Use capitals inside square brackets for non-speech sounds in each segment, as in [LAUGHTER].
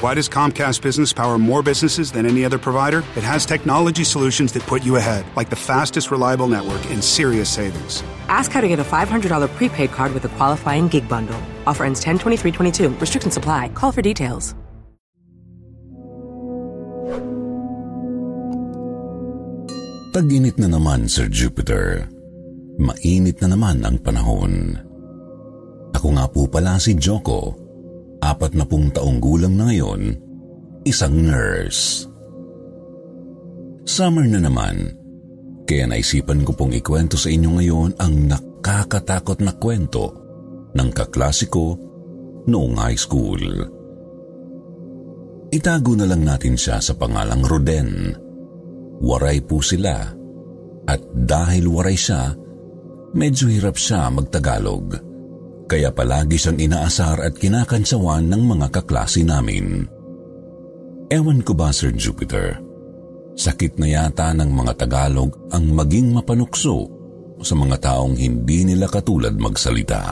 Why does Comcast Business power more businesses than any other provider? It has technology solutions that put you ahead, like the fastest, reliable network and serious savings. Ask how to get a $500 prepaid card with a qualifying gig bundle. Offer ends 10 23 22. Restrictions apply. Call for details. Tag-init na naman, Sir Jupiter. Mainit na naman ang panahon. Ako nga po pala si Joko, apat na pung taong gulang na ngayon, isang nurse. Summer na naman, kaya naisipan ko pong ikwento sa inyo ngayon ang nakakatakot na kwento ng kaklasiko noong high school. Itago na lang natin siya sa pangalang Roden. Waray po sila at dahil waray siya, medyo hirap siya magtagalog. Kaya palagi siyang inaasar at kinakantsawan ng mga kaklase namin. Ewan ko ba, Sir Jupiter? Sakit na yata ng mga Tagalog ang maging mapanukso sa mga taong hindi nila katulad magsalita.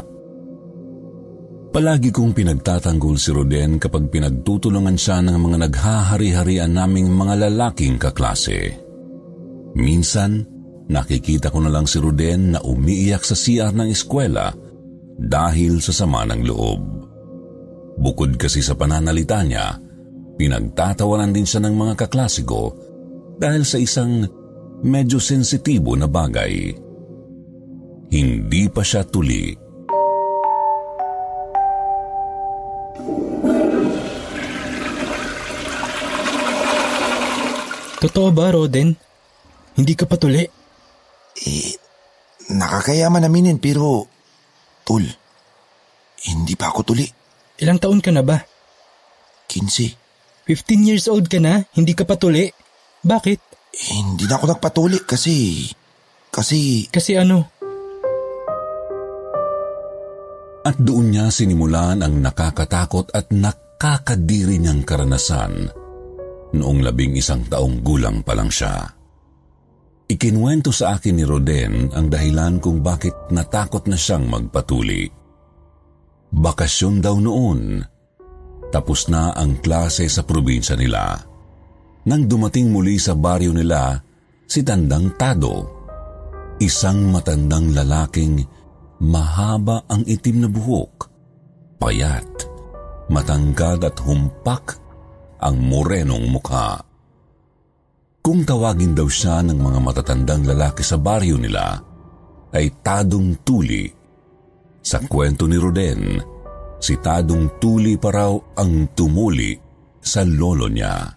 Palagi kong pinagtatanggol si Roden kapag pinagtutulungan siya ng mga naghahari-harian naming mga lalaking kaklase. Minsan, nakikita ko na lang si Roden na umiiyak sa CR ng eskwela dahil sa sama ng loob. Bukod kasi sa pananalita niya, pinagtatawanan din siya ng mga kaklase ko dahil sa isang medyo sensitibo na bagay. Hindi pa siya tuli. Totoo ba, Roden? Hindi ka patuli? Eh, nakakayaman aminin pero, Tul, hindi pa ako tuli. Ilang taon ka na ba? 15. 15 years old ka na? Hindi ka patuli? Bakit? Eh, hindi na ako nagpatuli kasi, kasi, Kasi ano? At doon niya sinimulan ang nakakatakot at nakakadiri niyang karanasan noong labing isang taong gulang pa lang siya. Ikinuwento sa akin ni Roden ang dahilan kung bakit natakot na siyang magpatuli. Bakasyon daw noon. Tapos na ang klase sa probinsya nila. Nang dumating muli sa baryo nila, si Tandang Tado, isang matandang lalaking mahaba ang itim na buhok, payat, matangkad at humpak ang morenong mukha. Kung tawagin daw siya ng mga matatandang lalaki sa baryo nila, ay Tadong Tuli. Sa kwento ni Roden, si Tadong Tuli pa raw ang tumuli sa lolo niya.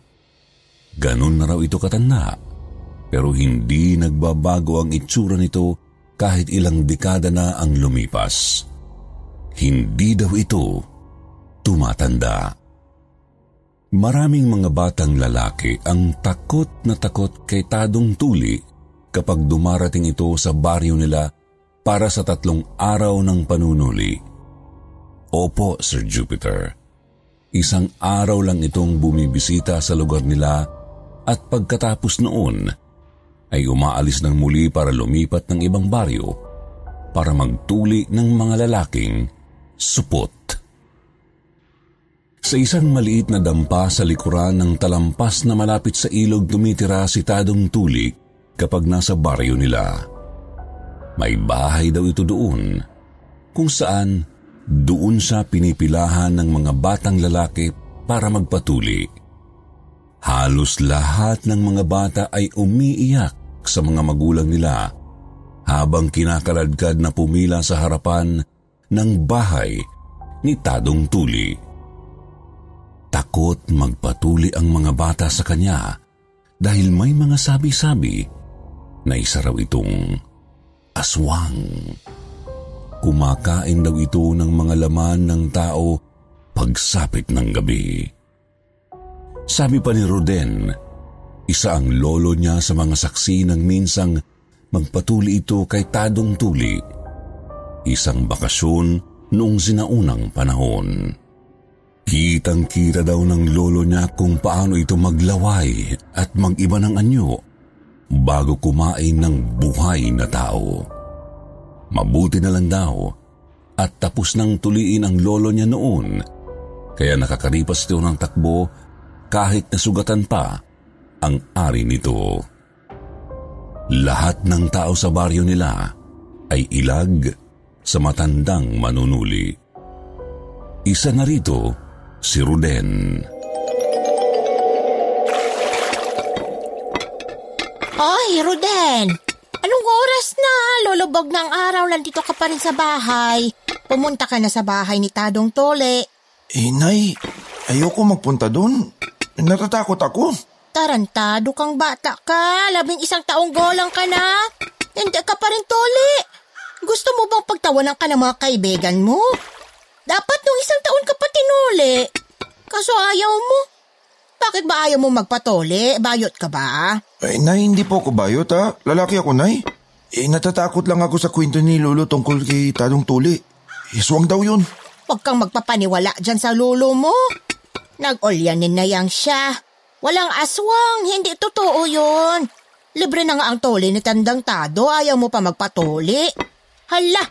Ganun na raw ito katanda, pero hindi nagbabago ang itsura nito kahit ilang dekada na ang lumipas. Hindi daw ito tumatanda. Maraming mga batang lalaki ang takot na takot kay Tadong Tuli kapag dumarating ito sa baryo nila para sa tatlong araw ng panunuli. Opo, Sir Jupiter. Isang araw lang itong bumibisita sa lugar nila at pagkatapos noon ay umaalis ng muli para lumipat ng ibang baryo para magtuli ng mga lalaking supot. Sa isang maliit na dampa sa likuran ng talampas na malapit sa ilog tumitira si Tadong Tuli kapag nasa baryo nila. May bahay daw ito doon kung saan doon siya pinipilahan ng mga batang lalaki para magpatuli. Halos lahat ng mga bata ay umiiyak sa mga magulang nila habang kinakaladkad na pumila sa harapan ng bahay ni Tadong Tuli. Takot magpatuli ang mga bata sa kanya dahil may mga sabi-sabi na isa raw itong aswang. Kumakain daw ito ng mga laman ng tao pagsapit ng gabi. Sabi pa ni Roden, isa ang lolo niya sa mga saksi ng minsang magpatuli ito kay Tadong Tuli. Isang bakasyon noong sinaunang panahon. Kitang-kita daw ng lolo niya kung paano ito maglaway at mag-iba ng anyo bago kumain ng buhay na tao. Mabuti na lang daw at tapos nang tuliin ang lolo niya noon kaya nakakaripas ito ng takbo kahit nasugatan pa ang ari nito. Lahat ng tao sa baryo nila ay ilag sa matandang manunuli. Isa na rito si Ruden. Ay, Ruden! Anong oras na? Lulubog ng araw, nandito ka pa rin sa bahay. Pumunta ka na sa bahay ni Tadong Tole. Eh, Nay, ayoko magpunta doon. Natatakot ako. Tarantado kang bata ka. Labing isang taong golang ka na. Hindi ka pa rin Tole. Gusto mo bang pagtawanan ka ng mga kaibigan mo? Dapat nung isang taon ka pa tinuli. Kaso ayaw mo. Bakit ba ayaw mo magpatole? Bayot ka ba? Eh, Nay, hindi po ako bayot ha. Lalaki ako, Nay. Eh, natatakot lang ako sa kwento ni Lolo tungkol kay Tadong Tuli. Iswang daw yun. Huwag kang magpapaniwala dyan sa lolo mo. Nag-olyanin na yang siya. Walang aswang, hindi totoo yun. Libre na nga ang toli ni Tandang Tado, ayaw mo pa magpatuli. Hala,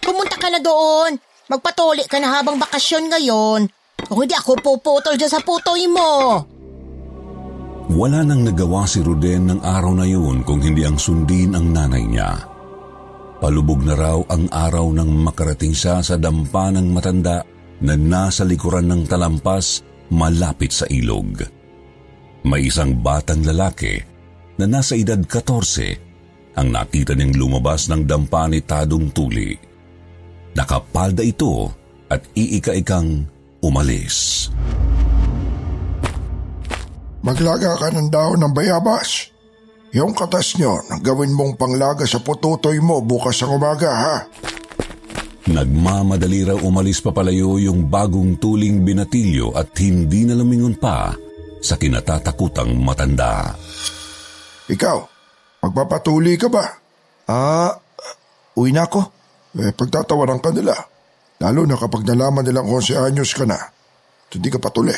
pumunta ka na doon. Magpatuli ka na habang bakasyon ngayon. Kung hindi ako puputol dyan sa putoy mo. Wala nang nagawa si Ruden ng araw na yun kung hindi ang sundin ang nanay niya. Palubog na raw ang araw nang makarating siya sa dampa ng matanda na nasa likuran ng talampas malapit sa ilog. May isang batang lalaki na nasa edad 14 ang nakita niyang lumabas ng dampa ni Tadong Tuli. Nakapalda ito at iika-ikang umalis. Maglaga ka ng daon ng bayabas. Yung katas nyo, gawin mong panglaga sa pututoy mo bukas ang umaga ha. Nagmamadali raw umalis papalayo yung bagong tuling binatilyo at hindi na lumingon pa sa kinatatakutang matanda. Ikaw, magpapatuli ka ba? Ah, uwi na ako. Eh, pagtatawaran ka nila. Lalo na kapag nalaman nilang 11 anyos ka na. Hindi ka patuli.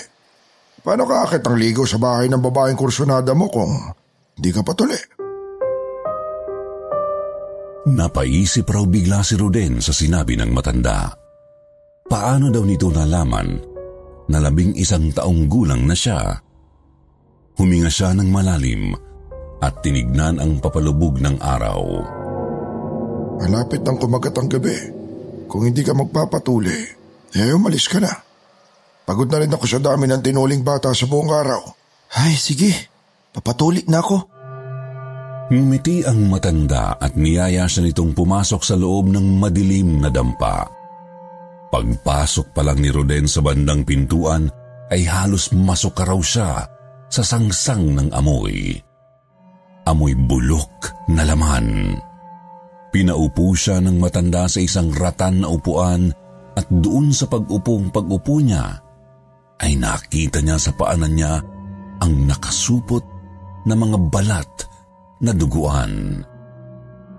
Paano ka akit ang ligaw sa bahay ng babaeng kursunada mo kung di ka patuli? Napaisip raw bigla si Ruden sa sinabi ng matanda. Paano daw nito nalaman na labing isang taong gulang na siya? Huminga siya ng malalim at tinignan ang papalubog ng araw. Malapit nang kumagat ang gabi. Kung hindi ka magpapatuli, eh umalis ka na. Pagod na rin ako sa dami ng tinuling bata sa buong araw. Ay, sige. Papatulik na ako. Ngumiti ang matanda at niyaya siya nitong pumasok sa loob ng madilim na dampa. Pagpasok pa lang ni Roden sa bandang pintuan ay halos masok raw siya sa sangsang ng amoy. Amoy bulok na laman. Pinaupo siya ng matanda sa isang ratan na upuan at doon sa pag-upong pag-upo niya ay nakita niya sa paanan niya ang nakasupot na mga balat na duguan.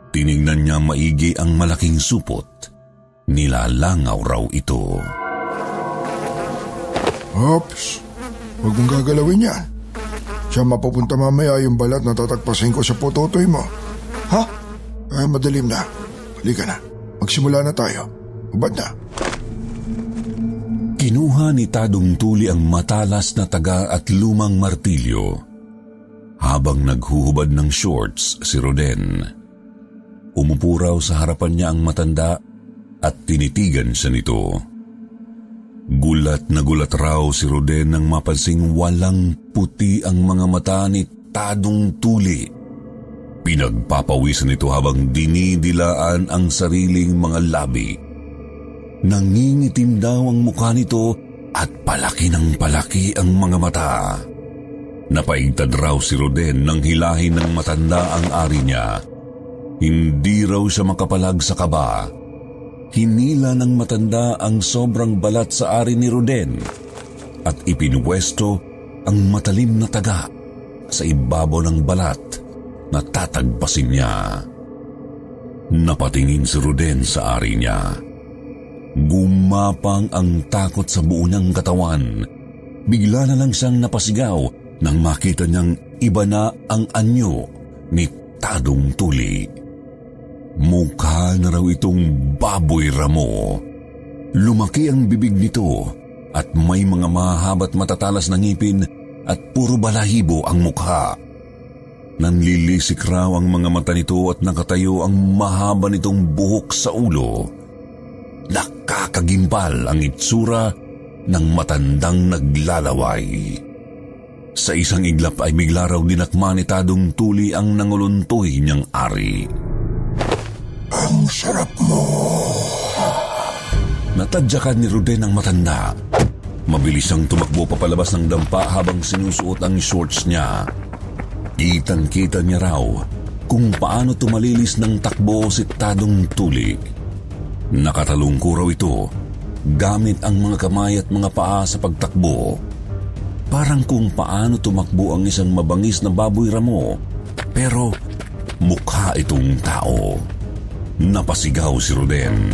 Tiningnan niya maigi ang malaking supot. Nilalangaw raw ito. Ops, huwag mong gagalawin yan. Siya mapupunta mamaya yung balat na tatagpasin ko sa putotoy mo. Ha? Ay, madalim na. Halika na. Magsimula na tayo. Ubad na. Kinuha ni Tadong Tuli ang matalas na taga at lumang martilyo. Habang naghuhubad ng shorts si Roden. Umupo raw sa harapan niya ang matanda at tinitigan siya nito. Gulat na gulat raw si Roden nang mapansing walang puti ang mga mata ni Tadong Tuli. Pinagpapawisan nito habang dinidilaan ang sariling mga labi. Nangingitim daw ang mukha nito at palaki ng palaki ang mga mata. Napaigtad raw si Roden nang hilahin ng matanda ang ari niya. Hindi raw siya makapalag sa kaba. Hinila ng matanda ang sobrang balat sa ari ni Roden at ipinwesto ang matalim na taga sa ibabaw ng balat na tatagpasin niya. Napatingin si Roden sa ari niya. Gumapang ang takot sa buo niyang katawan. Bigla na lang siyang napasigaw nang makita niyang iba na ang anyo ni Tadong Tuli. Mukha na raw itong baboy ramo. Lumaki ang bibig nito at may mga mahahabat matatalas na ngipin at puro balahibo ang mukha. Nanlilisik raw ang mga mata nito at nakatayo ang mahaba nitong buhok sa ulo. Nakakagimbal ang itsura ng matandang naglalaway. Sa isang iglap ay bigla raw dinakma ni Tadong Tuli ang nanguluntoy niyang ari. Ang sarap mo. Natadyakan ni Ruden ang matanda. Mabilis ang tumakbo papalabas ng dampa habang sinusuot ang shorts niya. Kitang-kita niya raw kung paano tumalilis ng takbo si Tadong Tuli. Nakatalungko raw ito gamit ang mga kamay at mga paa sa pagtakbo. Parang kung paano tumakbo ang isang mabangis na baboy ramo, pero mukha itong tao. Napasigaw si Roden.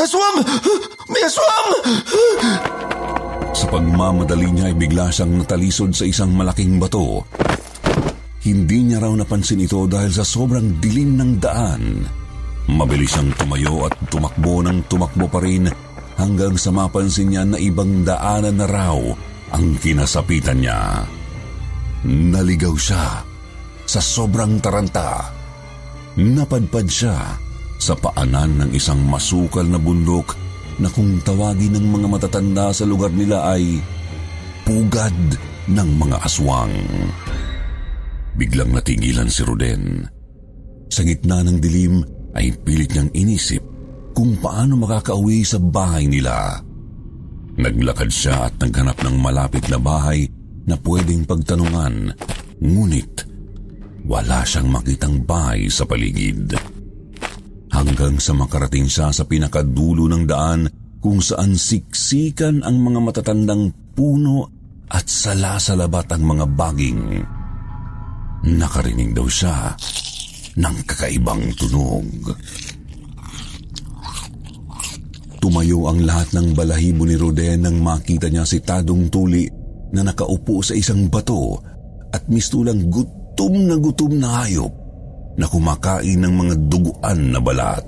Aswang! May aswang! Sa pagmamadali niya ay bigla siyang natalisod sa isang malaking bato. Hindi niya raw napansin ito dahil sa sobrang dilim ng daan. Mabilis siyang tumayo at tumakbo ng tumakbo pa rin hanggang sa mapansin niya na ibang daanan na raw ang kinasapitan niya. Naligaw siya sa sobrang taranta. Napadpad siya sa paanan ng isang masukal na bundok na kung tawagin ng mga matatanda sa lugar nila ay pugad ng mga aswang. Biglang natigilan si Ruden. Sa gitna ng dilim ay pilit niyang inisip kung paano makakauwi sa bahay nila. Naglakad siya at naghanap ng malapit na bahay na pwedeng pagtanungan, ngunit wala siyang makitang bahay sa paligid. Hanggang sa makarating siya sa pinakadulo ng daan kung saan siksikan ang mga matatandang puno at salasalabat ang mga baging. Nakarinig daw siya ng kakaibang tunog. Tumayo ang lahat ng balahibo ni Roden nang makita niya si Tadong Tuli na nakaupo sa isang bato at mistulang gutom na gutom na hayop na kumakain ng mga duguan na balat.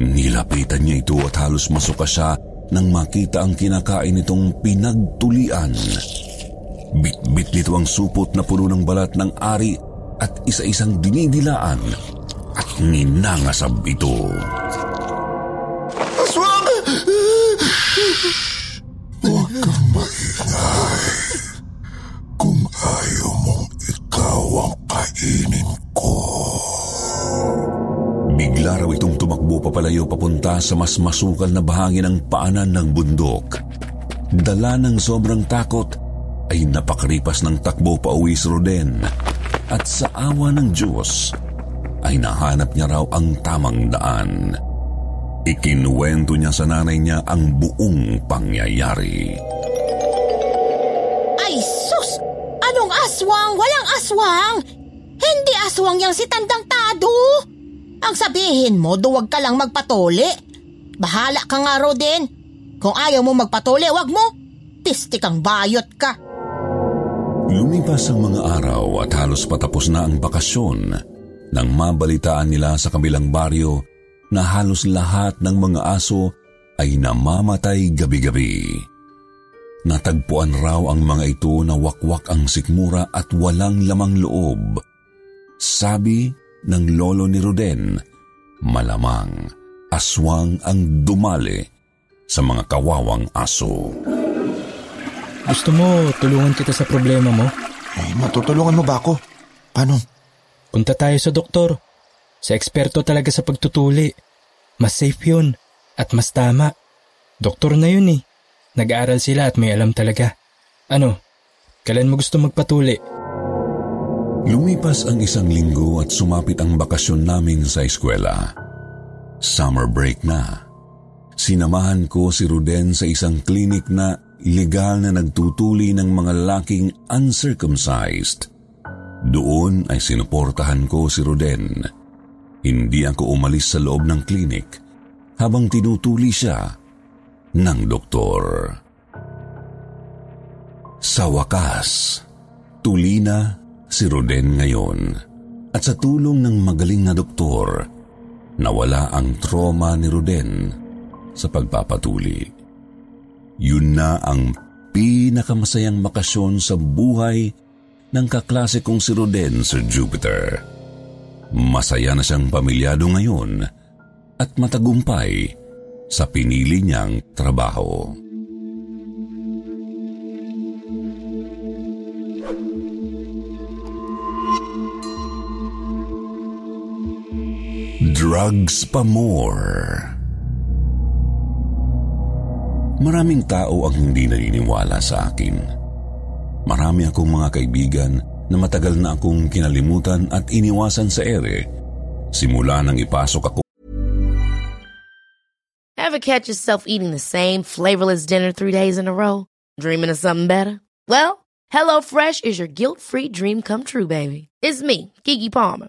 Nilapitan niya ito at halos masuka siya nang makita ang kinakain nitong pinagtulian. Bit-bit nito ang supot na puno ng balat ng ari at isa-isang dinidilaan at ninangasab ito. Aswang! Huwag kang maingay. Kung ayaw mong ikaw ang kainin ko. Bigla raw itong tumakbo papalayo papunta sa mas masukal na bahagi ng paanan ng bundok. Dala ng sobrang takot ay napakaripas ng takbo pa uwi si Roden at sa awa ng Diyos ay nahanap niya raw ang tamang daan. Ikinuwento niya sa nanay niya ang buong pangyayari. Ay sus! Anong aswang? Walang aswang! Hindi aswang yang si Tandang Tado! Ang sabihin mo, duwag ka lang magpatuli. Bahala ka nga, Roden. Kung ayaw mo magpatuli, wag mo. Tistik ang bayot ka. Lumipas ang mga araw at halos patapos na ang bakasyon nang mabalitaan nila sa kabilang baryo na halos lahat ng mga aso ay namamatay gabi-gabi. Natagpuan raw ang mga ito na wakwak ang sikmura at walang lamang loob. Sabi ng lolo ni Roden, Malamang aswang ang dumali sa mga kawawang aso. Gusto mo tulungan kita sa problema mo? Eh, matutulungan mo ba ako? Paano? Punta tayo sa doktor. Sa eksperto talaga sa pagtutuli. Mas safe yun. At mas tama. Doktor na yun eh. Nag-aaral sila at may alam talaga. Ano? Kailan mo gusto magpatuli? Lumipas ang isang linggo at sumapit ang bakasyon namin sa eskwela. Summer break na. Sinamahan ko si Ruden sa isang klinik na legal na nagtutuli ng mga laking uncircumcised. Doon ay sinuportahan ko si Ruden. Hindi ako umalis sa loob ng klinik habang tinutuli siya ng doktor. Sa wakas, tuli na si Roden ngayon at sa tulong ng magaling na doktor, nawala ang trauma ni Roden sa pagpapatuli. Yun na ang pinakamasayang makasyon sa buhay ng kaklase kong si Roden, Sir Jupiter. Masaya na siyang pamilyado ngayon at matagumpay sa pinili niyang trabaho. Drugs pa more. Maraming tao ang hindi naniniwala sa akin. Marami akong mga kaibigan na matagal na akong kinalimutan at iniwasan sa ere simula nang ipasok ako Ever catch yourself eating the same flavorless dinner three days in a row? Dreaming of something better? Well, HelloFresh is your guilt-free dream come true, baby. It's me, Kiki Palmer.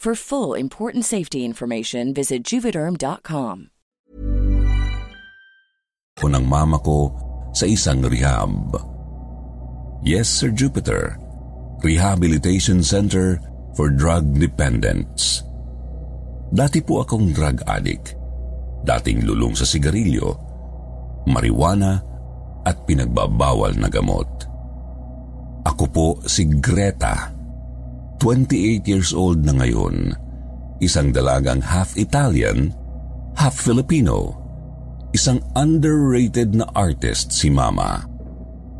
For full important safety information, visit juvederm.com. ko ng mama ko sa isang rehab. Yes, Sir Jupiter. Rehabilitation Center for Drug Dependents. Dati po akong drug addict. Dating lulong sa sigarilyo, marijuana at pinagbabawal na gamot. Ako po si Greta. 28 years old na ngayon. Isang dalagang half Italian, half Filipino. Isang underrated na artist si Mama.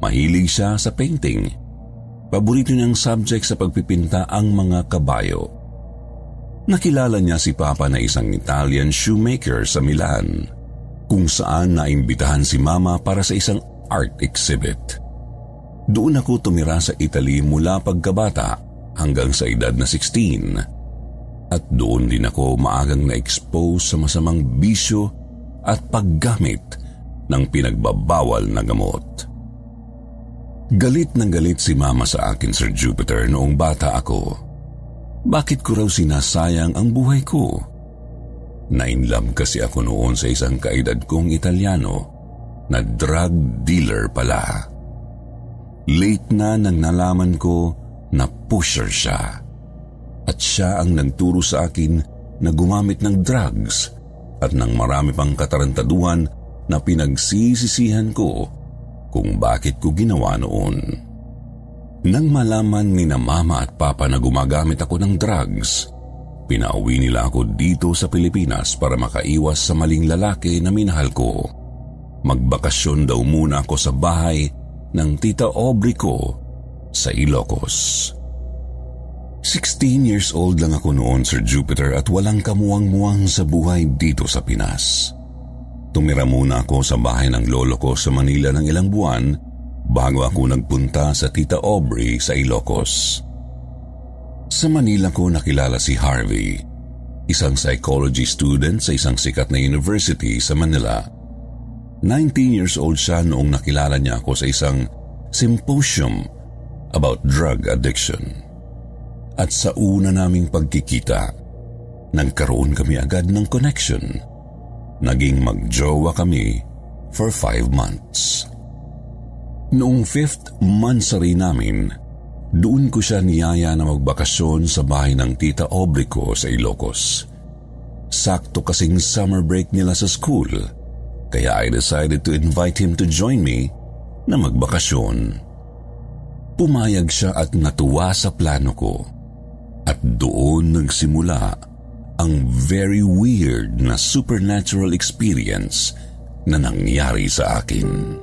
Mahilig siya sa painting. Paborito niyang subject sa pagpipinta ang mga kabayo. Nakilala niya si Papa na isang Italian shoemaker sa Milan, kung saan naimbitahan si Mama para sa isang art exhibit. Doon ako tumira sa Italy mula pagkabata hanggang sa edad na 16. At doon din ako maagang na-expose sa masamang bisyo at paggamit ng pinagbabawal na gamot. Galit ng galit si Mama sa akin, Sir Jupiter, noong bata ako. Bakit ko raw sinasayang ang buhay ko? Nainlove kasi ako noon sa isang kaedad kong Italiano na drug dealer pala. Late na nang nalaman ko na pusher siya. At siya ang nagturo sa akin na gumamit ng drugs at ng marami pang katarantaduhan na pinagsisisihan ko kung bakit ko ginawa noon. Nang malaman ni na mama at papa na gumagamit ako ng drugs, pinauwi nila ako dito sa Pilipinas para makaiwas sa maling lalaki na minahal ko. Magbakasyon daw muna ako sa bahay ng tita Aubrey ko sa Ilocos. 16 years old lang ako noon, Sir Jupiter, at walang kamuwang-muwang sa buhay dito sa Pinas. Tumira muna ako sa bahay ng lolo ko sa Manila ng ilang buwan bago ako nagpunta sa tita Aubrey sa Ilocos. Sa Manila ko nakilala si Harvey, isang psychology student sa isang sikat na university sa Manila. 19 years old siya noong nakilala niya ako sa isang symposium about drug addiction at sa una naming pagkikita, nagkaroon kami agad ng connection. Naging magjowa kami for five months. Noong fifth monthsary namin, doon ko siya niyaya na magbakasyon sa bahay ng tita ko sa Ilocos. Sakto kasing summer break nila sa school, kaya I decided to invite him to join me na magbakasyon. Pumayag siya at natuwa sa plano ko. At doon nagsimula ang very weird na supernatural experience na nangyari sa akin.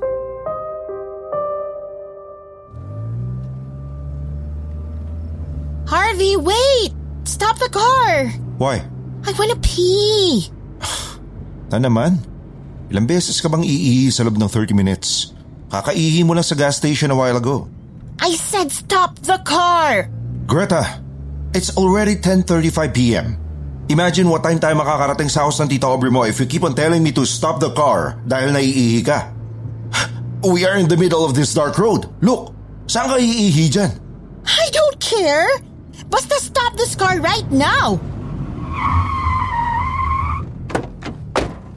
Harvey, wait! Stop the car! Why? I wanna pee! [SIGHS] Na naman? Ilang beses ka bang iihi sa loob ng 30 minutes? Kakaihi mo lang sa gas station a while ago. I said stop the car! Greta, It's already 10.35 p.m. Imagine what time tayo makakarating sa house ng Tita Aubrey mo if you keep on telling me to stop the car dahil naiihi ka. [GASPS] We are in the middle of this dark road. Look, saan ka iihi dyan? I don't care. Basta stop this car right now.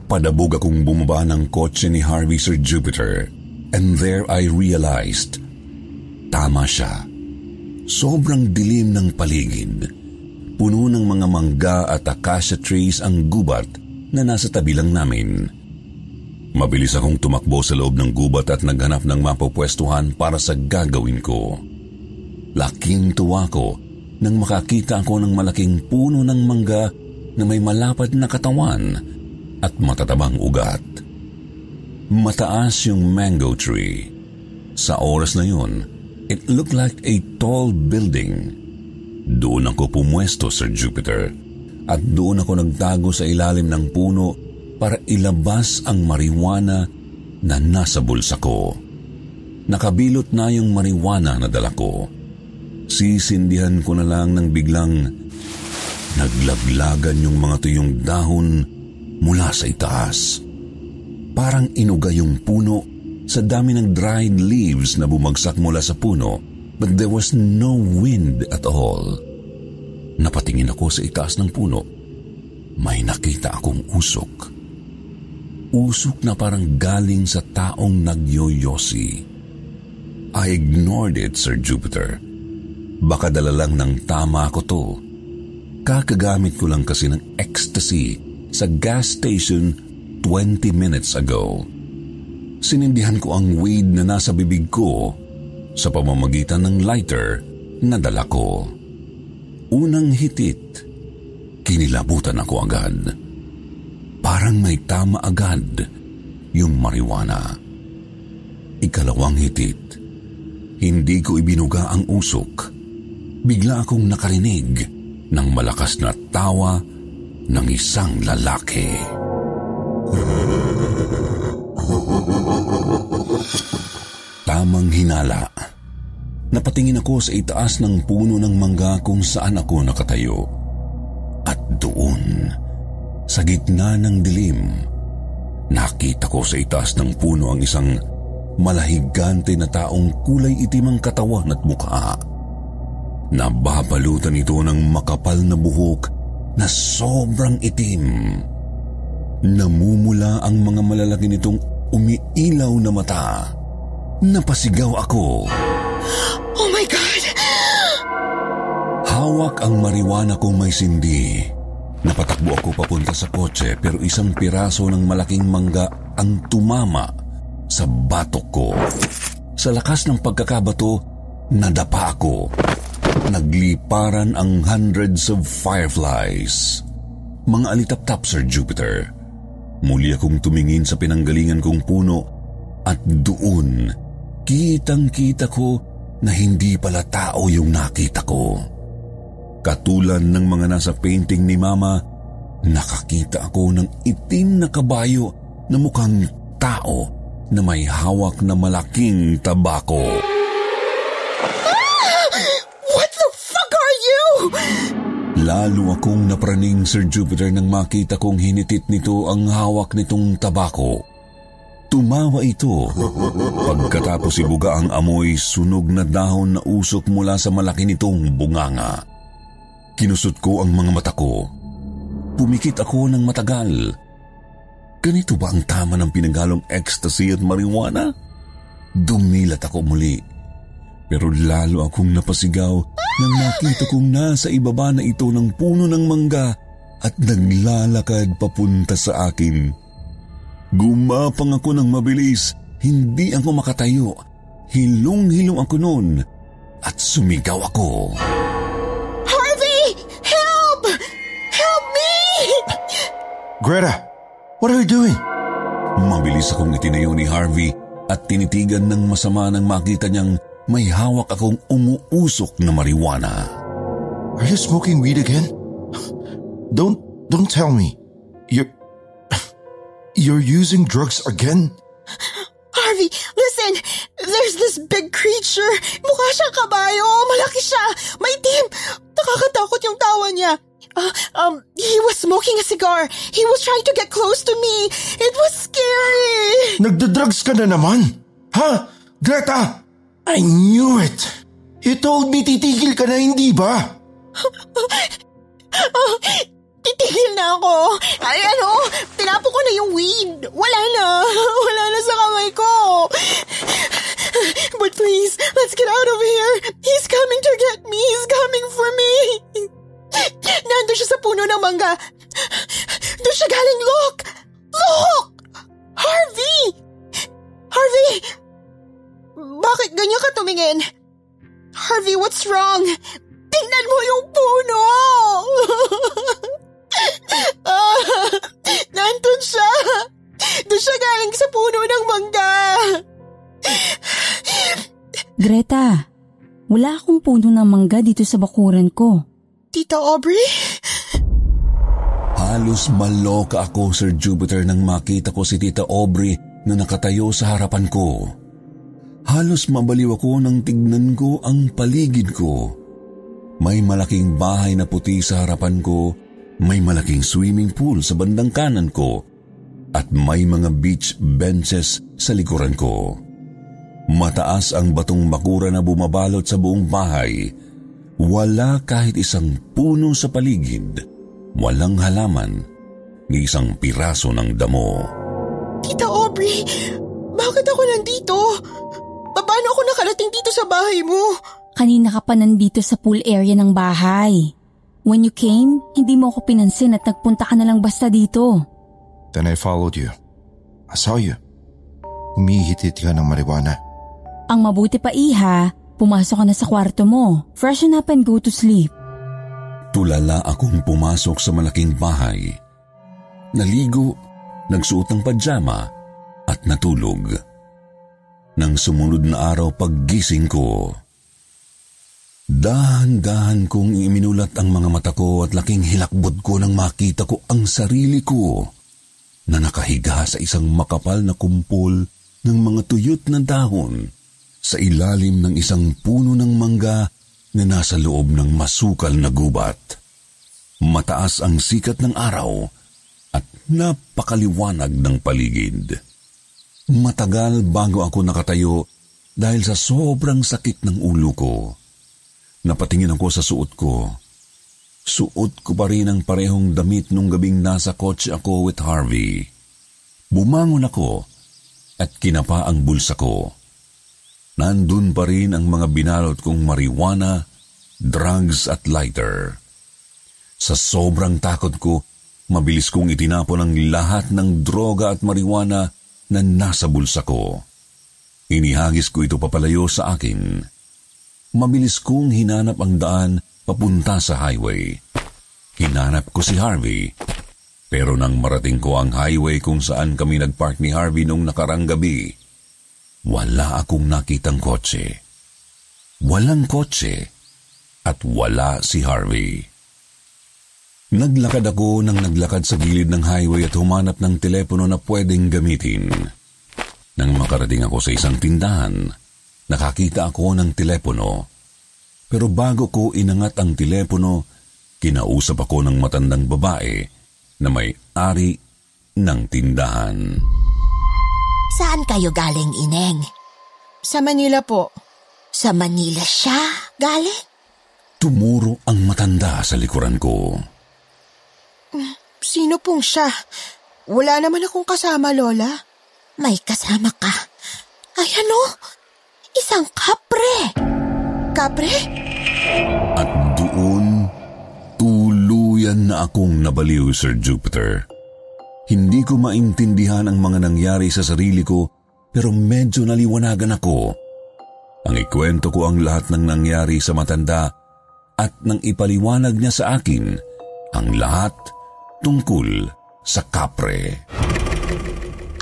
Padabog akong bumaba ng kotse ni Harvey Sir Jupiter and there I realized tama siya. Sobrang dilim ng paligid. Puno ng mga mangga at acacia trees ang gubat na nasa tabi lang namin. Mabilis akong tumakbo sa loob ng gubat at naghanap ng mapopwestuhan para sa gagawin ko. Laking tuwa ko nang makakita ako ng malaking puno ng mangga na may malapad na katawan at matatabang ugat. Mataas yung mango tree. Sa oras na yun, It looked like a tall building. Doon ako pumwesto, Sir Jupiter, at doon ako nagtago sa ilalim ng puno para ilabas ang marijuana na nasa bulsa ko. Nakabilot na yung marijuana na dala ko. Sisindihan ko na lang ng biglang naglaglagan yung mga tuyong dahon mula sa itaas. Parang inuga yung puno sa dami ng dried leaves na bumagsak mula sa puno but there was no wind at all. Napatingin ako sa itaas ng puno. May nakita akong usok. Usok na parang galing sa taong nagyoyosi. I ignored it, Sir Jupiter. Baka dala lang ng tama ko to. Kakagamit ko lang kasi ng ecstasy sa gas station 20 minutes ago. Sinindihan ko ang weed na nasa bibig ko sa pamamagitan ng lighter na dala ko. Unang hitit, kinilabutan ako agad. Parang may tama agad yung marijuana. Ikalawang hitit, hindi ko ibinuga ang usok. Bigla akong nakarinig ng malakas na tawa ng isang lalaki. [LAUGHS] Tamang hinala. Napatingin ako sa itaas ng puno ng mangga kung saan ako nakatayo. At doon, sa gitna ng dilim, nakita ko sa itaas ng puno ang isang malahigante na taong kulay itim ang katawan at mukha. Nababalutan ito ng makapal na buhok na sobrang itim. Namumula ang mga malalaki nitong umiilaw na mata. Napasigaw ako. Oh my God! Hawak ang mariwana kong may sindi. Napatakbo ako papunta sa kotse pero isang piraso ng malaking mangga ang tumama sa batok ko. Sa lakas ng pagkakabato, nadapa ako. Nagliparan ang hundreds of fireflies. Mga alitap-tap, Sir Jupiter. Muli akong tumingin sa pinanggalingan kong puno at doon, kitang-kita ko na hindi pala tao yung nakita ko. Katulad ng mga nasa painting ni Mama, nakakita ako ng itim na kabayo na mukhang tao na may hawak na malaking tabako. Ah! [GASPS] What the fuck are you? Lalo akong napraning Sir Jupiter nang makita kong hinitit nito ang hawak nitong tabako. Tumawa ito. Pagkatapos ibuga ang amoy, sunog na dahon na usok mula sa malaki nitong bunganga. Kinusot ko ang mga mata ko. Pumikit ako ng matagal. Ganito ba ang tama ng pinaghalong ecstasy at marijuana? Dumilat ako muli. Pero lalo akong napasigaw nang nakita kong nasa ibaba na ito ng puno ng mangga at naglalakad papunta sa akin. Gumapang ako ng mabilis, hindi ako makatayo. Hilong-hilong ako noon at sumigaw ako. Harvey! Help! Help me! Greta, what are you doing? Mabilis akong itinayo ni Harvey at tinitigan ng masama nang makita niyang may hawak akong umuusok na marijuana. Are you smoking weed again? Don't, don't tell me. You're, you're using drugs again? Harvey, listen! There's this big creature. Mukha siyang kabayo. Malaki siya. May team. Nakakatakot yung tawa niya. Uh, um, he was smoking a cigar. He was trying to get close to me. It was scary. Nagda-drugs ka na naman? Ha? Greta! I knew it! You told me titigil ka na, hindi ba? [LAUGHS] Oh, titigil na ako. Ay, ano, tinapo ko na yung weed. Wala na. [LAUGHS] Wala na sa kamay ko. But please, let's get out of here. He's coming to get me. He's coming for me. Nandun siya sa puno ng mangga. Doon siya galing, look! Look! Harvey! Harvey! Bakit ganyan ka tumingin? Harvey, what's wrong? Tingnan mo yung puno! [LAUGHS] ah, nandun siya! Doon siya galing sa puno ng mangga! Greta, wala akong puno ng mangga dito sa bakuran ko. Tita Aubrey? Halos maloka ako, Sir Jupiter, nang makita ko si Tita Aubrey na nakatayo sa harapan ko. Halos mabaliw ako nang tignan ko ang paligid ko. May malaking bahay na puti sa harapan ko, may malaking swimming pool sa bandang kanan ko, at may mga beach benches sa likuran ko. Mataas ang batong bakura na bumabalot sa buong bahay. Wala kahit isang puno sa paligid. Walang halaman ni isang piraso ng damo. Tita Aubrey, bakit ako nandito? Paano ako nakarating dito sa bahay mo? Kanina ka pa nandito sa pool area ng bahay. When you came, hindi mo ako pinansin at nagpunta ka na lang basta dito. Then I followed you. I saw you. Humihitit ka ng marijuana. Ang mabuti pa iha, pumasok ka na sa kwarto mo. Freshen up and go to sleep. Tulala akong pumasok sa malaking bahay. Naligo, nagsuot ng pajama at natulog. Nang sumunod na araw paggising ko, dahan-dahan kong iminulat ang mga mata ko at laking hilakbod ko nang makita ko ang sarili ko na nakahiga sa isang makapal na kumpol ng mga tuyot na dahon sa ilalim ng isang puno ng mangga na nasa loob ng masukal na gubat. Mataas ang sikat ng araw at napakaliwanag ng paligid. Matagal bago ako nakatayo dahil sa sobrang sakit ng ulo ko. Napatingin ako sa suot ko. Suot ko pa rin ang parehong damit nung gabing nasa kotse ako with Harvey. Bumangon ako at kinapa ang bulsa ko. Nandun pa rin ang mga binalot kong marijuana, drugs at lighter. Sa sobrang takot ko, mabilis kong itinapon ang lahat ng droga at marijuana na nasa bulsa ko. Inihagis ko ito papalayo sa akin. Mabilis kong hinanap ang daan papunta sa highway. Hinanap ko si Harvey. Pero nang marating ko ang highway kung saan kami nagpark ni Harvey nung nakarang gabi, wala akong nakitang kotse. Walang kotse at wala si Harvey. Naglakad ako nang naglakad sa gilid ng highway at humanap ng telepono na pwedeng gamitin. Nang makarating ako sa isang tindahan, nakakita ako ng telepono. Pero bago ko inangat ang telepono, kinausap ako ng matandang babae na may ari ng tindahan. Saan kayo galing, Ineng? Sa Manila po. Sa Manila siya galing? Tumuro ang matanda sa likuran ko. Sino pong siya? Wala naman akong kasama, Lola. May kasama ka. Ay ano? Isang kapre. Kapre? At doon, tuluyan na akong nabaliw, Sir Jupiter. Hindi ko maintindihan ang mga nangyari sa sarili ko, pero medyo naliwanagan ako. Ang ikwento ko ang lahat ng nangyari sa matanda at nang ipaliwanag niya sa akin ang lahat tungkol sa kapre.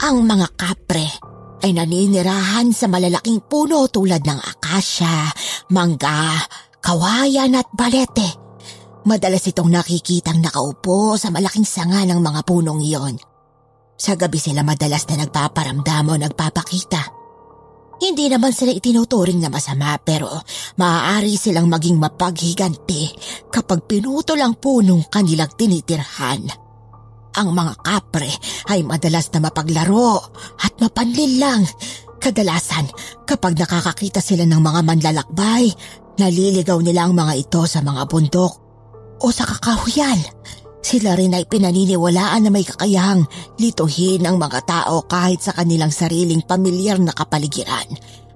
Ang mga kapre ay naninirahan sa malalaking puno tulad ng akasya, mangga, kawayan at balete. Madalas itong nakikitang nakaupo sa malaking sanga ng mga punong iyon. Sa gabi sila madalas na nagpaparamdam o nagpapakita. Hindi naman sila itinuturing na masama pero maaari silang maging mapaghiganti kapag pinutol ang punong kanilang tinitirhan. Ang mga kapre ay madalas na mapaglaro at mapanlil lang. Kadalasan kapag nakakakita sila ng mga manlalakbay, naliligaw nila ang mga ito sa mga bundok o sa kakahuyan. Sila rin ay pinaniniwalaan na may kakayahang lituhin ang mga tao kahit sa kanilang sariling pamilyar na kapaligiran.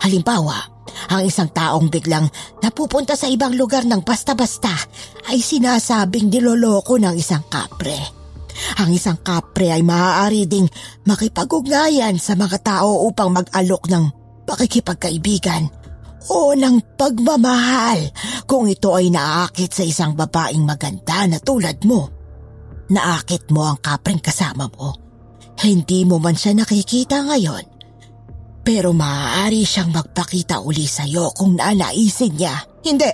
Halimbawa, ang isang taong biglang napupunta sa ibang lugar ng basta-basta ay sinasabing niloloko ng isang kapre. Ang isang kapre ay maaari ding makipag-ugnayan sa mga tao upang mag-alok ng pakikipagkaibigan o ng pagmamahal kung ito ay naakit sa isang babaeng maganda na tulad mo naakit mo ang kapreng kasama mo. Hindi mo man siya nakikita ngayon. Pero maaari siyang magpakita uli sa'yo kung nanaisin niya. Hindi.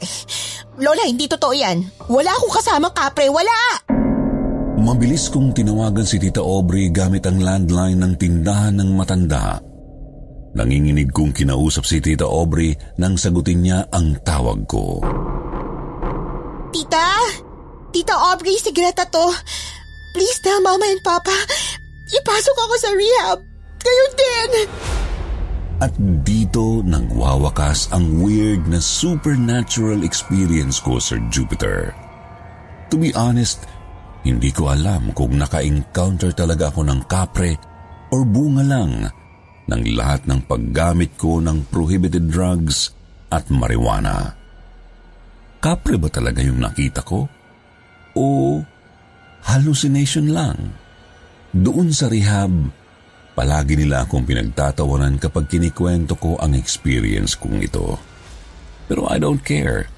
Lola, hindi totoo yan. Wala akong kasama kapre, wala! Mabilis kong tinawagan si Tita Aubrey gamit ang landline ng tindahan ng matanda. Nanginginig kong kinausap si Tita Aubrey nang sagutin niya ang tawag ko. Tita? Tita Aubrey, si Greta to. Please na, Mama and Papa. Ipasok ako sa rehab. Kayo din. At dito nagwawakas ang weird na supernatural experience ko, Sir Jupiter. To be honest, hindi ko alam kung naka-encounter talaga ako ng kapre or bunga lang ng lahat ng paggamit ko ng prohibited drugs at marijuana. Kapre ba talaga yung nakita ko? o hallucination lang. Doon sa rehab, palagi nila akong pinagtatawanan kapag kinikwento ko ang experience kong ito. Pero I don't care.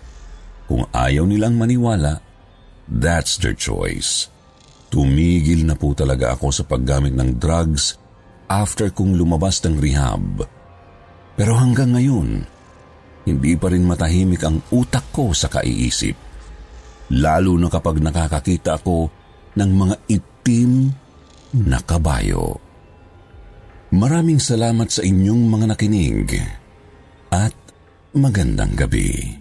Kung ayaw nilang maniwala, that's their choice. Tumigil na po talaga ako sa paggamit ng drugs after kong lumabas ng rehab. Pero hanggang ngayon, hindi pa rin matahimik ang utak ko sa kaiisip lalo na kapag nakakakita ako ng mga itim na kabayo. Maraming salamat sa inyong mga nakinig at magandang gabi.